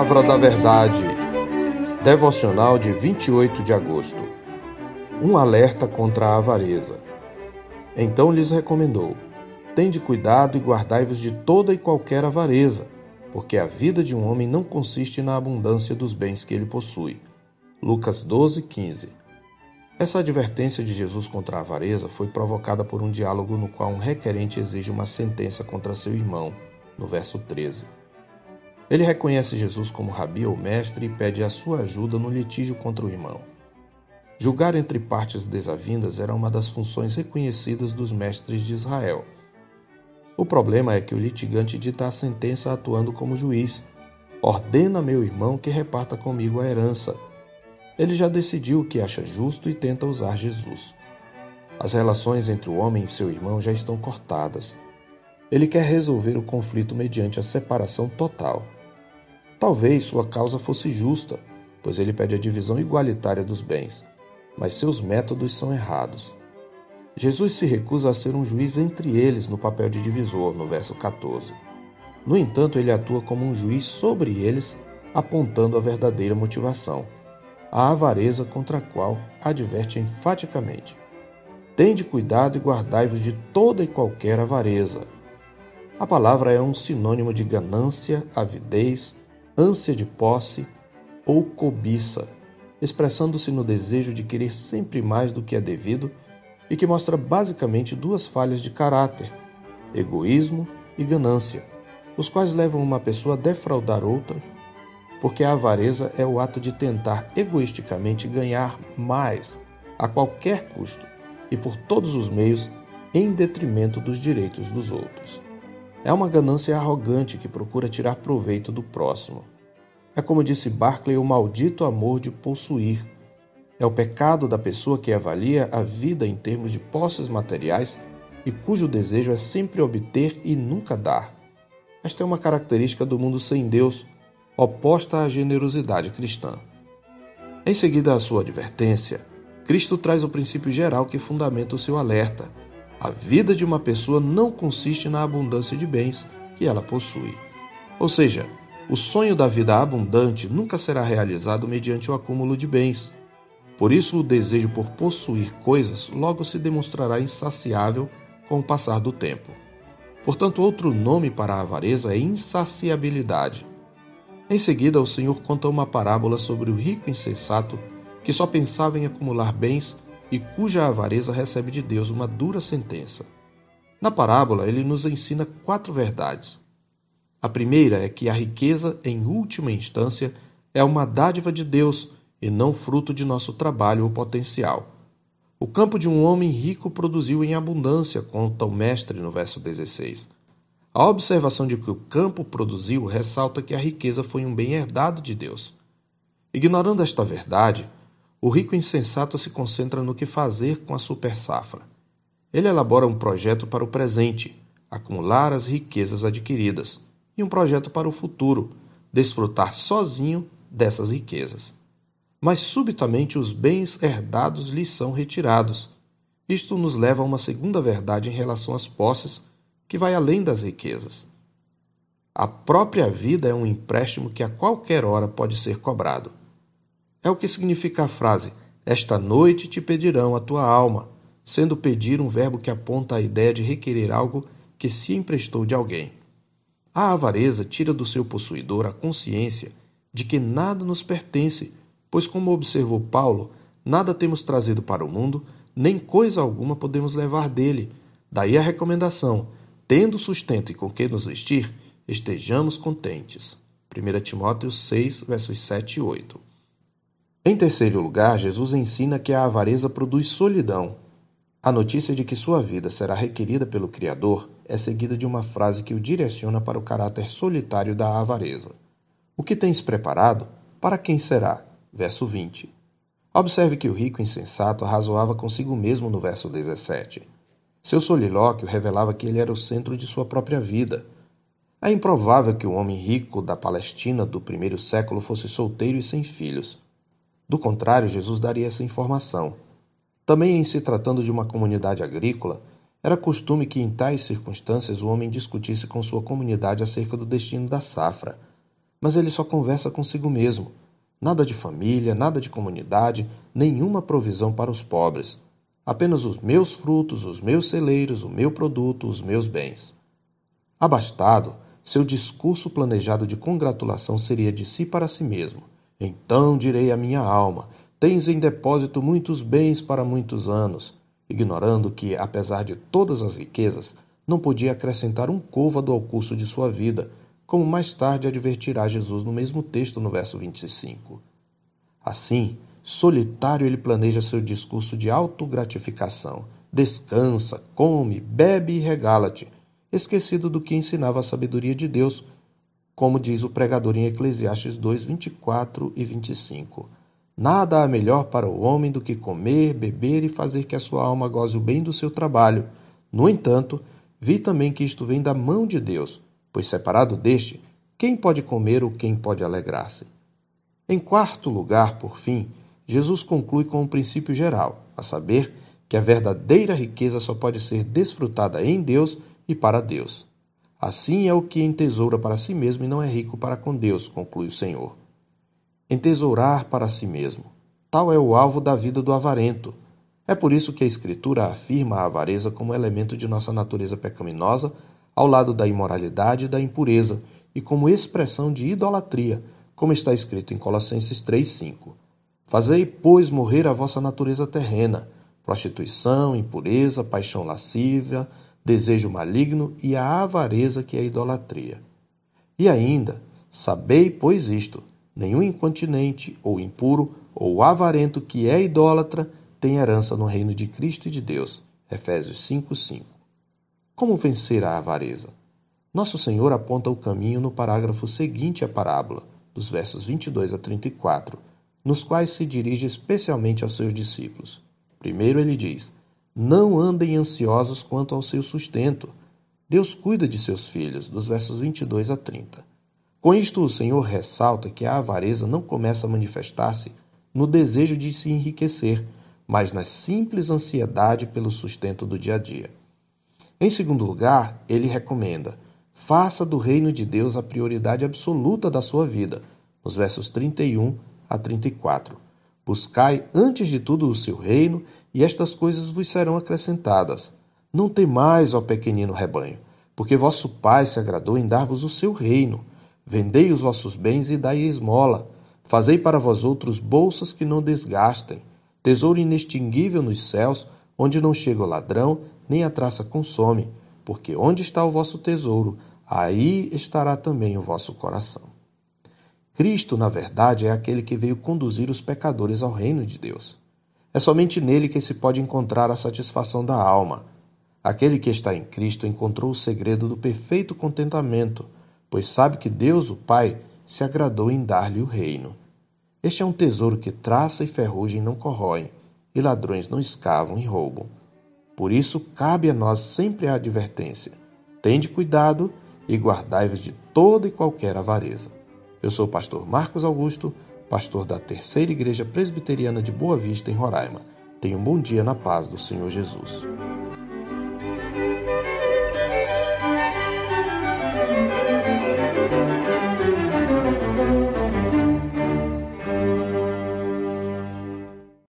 Palavra da Verdade. Devocional de 28 de agosto. Um alerta contra a avareza. Então lhes recomendou: Tende cuidado e guardai-vos de toda e qualquer avareza, porque a vida de um homem não consiste na abundância dos bens que ele possui. Lucas 12, 15. Essa advertência de Jesus contra a avareza foi provocada por um diálogo no qual um requerente exige uma sentença contra seu irmão, no verso 13. Ele reconhece Jesus como rabi ou mestre e pede a sua ajuda no litígio contra o irmão. Julgar entre partes desavindas era uma das funções reconhecidas dos mestres de Israel. O problema é que o litigante dita a sentença atuando como juiz. Ordena meu irmão que reparta comigo a herança. Ele já decidiu o que acha justo e tenta usar Jesus. As relações entre o homem e seu irmão já estão cortadas. Ele quer resolver o conflito mediante a separação total. Talvez sua causa fosse justa, pois ele pede a divisão igualitária dos bens, mas seus métodos são errados. Jesus se recusa a ser um juiz entre eles no papel de divisor, no verso 14. No entanto, ele atua como um juiz sobre eles, apontando a verdadeira motivação, a avareza contra a qual adverte enfaticamente. Tende cuidado e guardai-vos de toda e qualquer avareza. A palavra é um sinônimo de ganância, avidez, ânsia de posse ou cobiça, expressando-se no desejo de querer sempre mais do que é devido e que mostra basicamente duas falhas de caráter: egoísmo e ganância, os quais levam uma pessoa a defraudar outra, porque a avareza é o ato de tentar egoisticamente ganhar mais a qualquer custo e por todos os meios em detrimento dos direitos dos outros. É uma ganância arrogante que procura tirar proveito do próximo. É como disse Barclay, o maldito amor de possuir. É o pecado da pessoa que avalia a vida em termos de posses materiais e cujo desejo é sempre obter e nunca dar. Esta é uma característica do mundo sem Deus, oposta à generosidade cristã. Em seguida à sua advertência, Cristo traz o princípio geral que fundamenta o seu alerta a vida de uma pessoa não consiste na abundância de bens que ela possui. Ou seja, o sonho da vida abundante nunca será realizado mediante o acúmulo de bens. Por isso, o desejo por possuir coisas logo se demonstrará insaciável com o passar do tempo. Portanto, outro nome para a avareza é insaciabilidade. Em seguida, o Senhor conta uma parábola sobre o rico insensato que só pensava em acumular bens e cuja avareza recebe de Deus uma dura sentença. Na parábola, ele nos ensina quatro verdades. A primeira é que a riqueza, em última instância, é uma dádiva de Deus e não fruto de nosso trabalho ou potencial. O campo de um homem rico produziu em abundância, conta o mestre no verso 16. A observação de que o campo produziu ressalta que a riqueza foi um bem herdado de Deus. Ignorando esta verdade, o rico insensato se concentra no que fazer com a super safra. Ele elabora um projeto para o presente, acumular as riquezas adquiridas, e um projeto para o futuro, desfrutar sozinho dessas riquezas. Mas subitamente os bens herdados lhe são retirados. Isto nos leva a uma segunda verdade em relação às posses, que vai além das riquezas. A própria vida é um empréstimo que a qualquer hora pode ser cobrado. É o que significa a frase: Esta noite te pedirão a tua alma, sendo pedir um verbo que aponta a ideia de requerer algo que se emprestou de alguém. A avareza tira do seu possuidor a consciência de que nada nos pertence, pois, como observou Paulo, nada temos trazido para o mundo, nem coisa alguma podemos levar dele. Daí a recomendação: tendo sustento e com que nos vestir, estejamos contentes. 1 Timóteo 6, versos 7 e 8. Em terceiro lugar, Jesus ensina que a avareza produz solidão. A notícia de que sua vida será requerida pelo Criador é seguida de uma frase que o direciona para o caráter solitário da avareza. O que tens preparado? Para quem será? Verso 20. Observe que o rico insensato arrazoava consigo mesmo no verso 17. Seu solilóquio revelava que ele era o centro de sua própria vida. É improvável que o homem rico da Palestina do primeiro século fosse solteiro e sem filhos. Do contrário, Jesus daria essa informação. Também em se tratando de uma comunidade agrícola, era costume que em tais circunstâncias o homem discutisse com sua comunidade acerca do destino da safra. mas ele só conversa consigo mesmo. Nada de família, nada de comunidade, nenhuma provisão para os pobres. Apenas os meus frutos, os meus celeiros, o meu produto, os meus bens. Abastado, seu discurso planejado de congratulação seria de si para si mesmo. Então direi à minha alma: Tens em depósito muitos bens para muitos anos, ignorando que, apesar de todas as riquezas, não podia acrescentar um côvado ao curso de sua vida, como mais tarde advertirá Jesus no mesmo texto no verso 25. Assim, solitário ele planeja seu discurso de autogratificação. Descansa, come, bebe e regala-te, esquecido do que ensinava a sabedoria de Deus, como diz o pregador em Eclesiastes 2, 24 e 25. Nada há melhor para o homem do que comer, beber e fazer que a sua alma goze o bem do seu trabalho. No entanto, vi também que isto vem da mão de Deus, pois separado deste, quem pode comer ou quem pode alegrar-se? Em quarto lugar, por fim, Jesus conclui com um princípio geral, a saber que a verdadeira riqueza só pode ser desfrutada em Deus e para Deus. Assim é o que entesoura para si mesmo e não é rico para com Deus, conclui o Senhor entesourar para si mesmo. Tal é o alvo da vida do avarento. É por isso que a Escritura afirma a avareza como elemento de nossa natureza pecaminosa, ao lado da imoralidade e da impureza, e como expressão de idolatria, como está escrito em Colossenses 3,5. Fazei, pois, morrer a vossa natureza terrena, prostituição, impureza, paixão lascívia, desejo maligno e a avareza que é a idolatria. E ainda, sabei, pois, isto, Nenhum incontinente ou impuro ou avarento que é idólatra tem herança no reino de Cristo e de Deus. Efésios 5:5. Como vencer a avareza? Nosso Senhor aponta o caminho no parágrafo seguinte à parábola, dos versos 22 a 34, nos quais se dirige especialmente aos seus discípulos. Primeiro ele diz: Não andem ansiosos quanto ao seu sustento. Deus cuida de seus filhos, dos versos 22 a 30. Com isto, o Senhor ressalta que a avareza não começa a manifestar-se no desejo de se enriquecer, mas na simples ansiedade pelo sustento do dia a dia. Em segundo lugar, ele recomenda: faça do reino de Deus a prioridade absoluta da sua vida, nos versos 31 a 34. Buscai antes de tudo o seu reino, e estas coisas vos serão acrescentadas. Não temais, ó pequenino rebanho, porque vosso Pai se agradou em dar-vos o seu reino. Vendei os vossos bens e dai esmola. Fazei para vós outros bolsas que não desgastem, tesouro inextinguível nos céus, onde não chega o ladrão, nem a traça consome, porque onde está o vosso tesouro, aí estará também o vosso coração. Cristo, na verdade, é aquele que veio conduzir os pecadores ao reino de Deus. É somente nele que se pode encontrar a satisfação da alma. Aquele que está em Cristo encontrou o segredo do perfeito contentamento pois sabe que Deus, o Pai, se agradou em dar-lhe o reino. Este é um tesouro que traça e ferrugem não corroem, e ladrões não escavam e roubam. Por isso, cabe a nós sempre a advertência: tende cuidado e guardai-vos de toda e qualquer avareza. Eu sou o pastor Marcos Augusto, pastor da Terceira Igreja Presbiteriana de Boa Vista, em Roraima. Tenha um bom dia na paz do Senhor Jesus.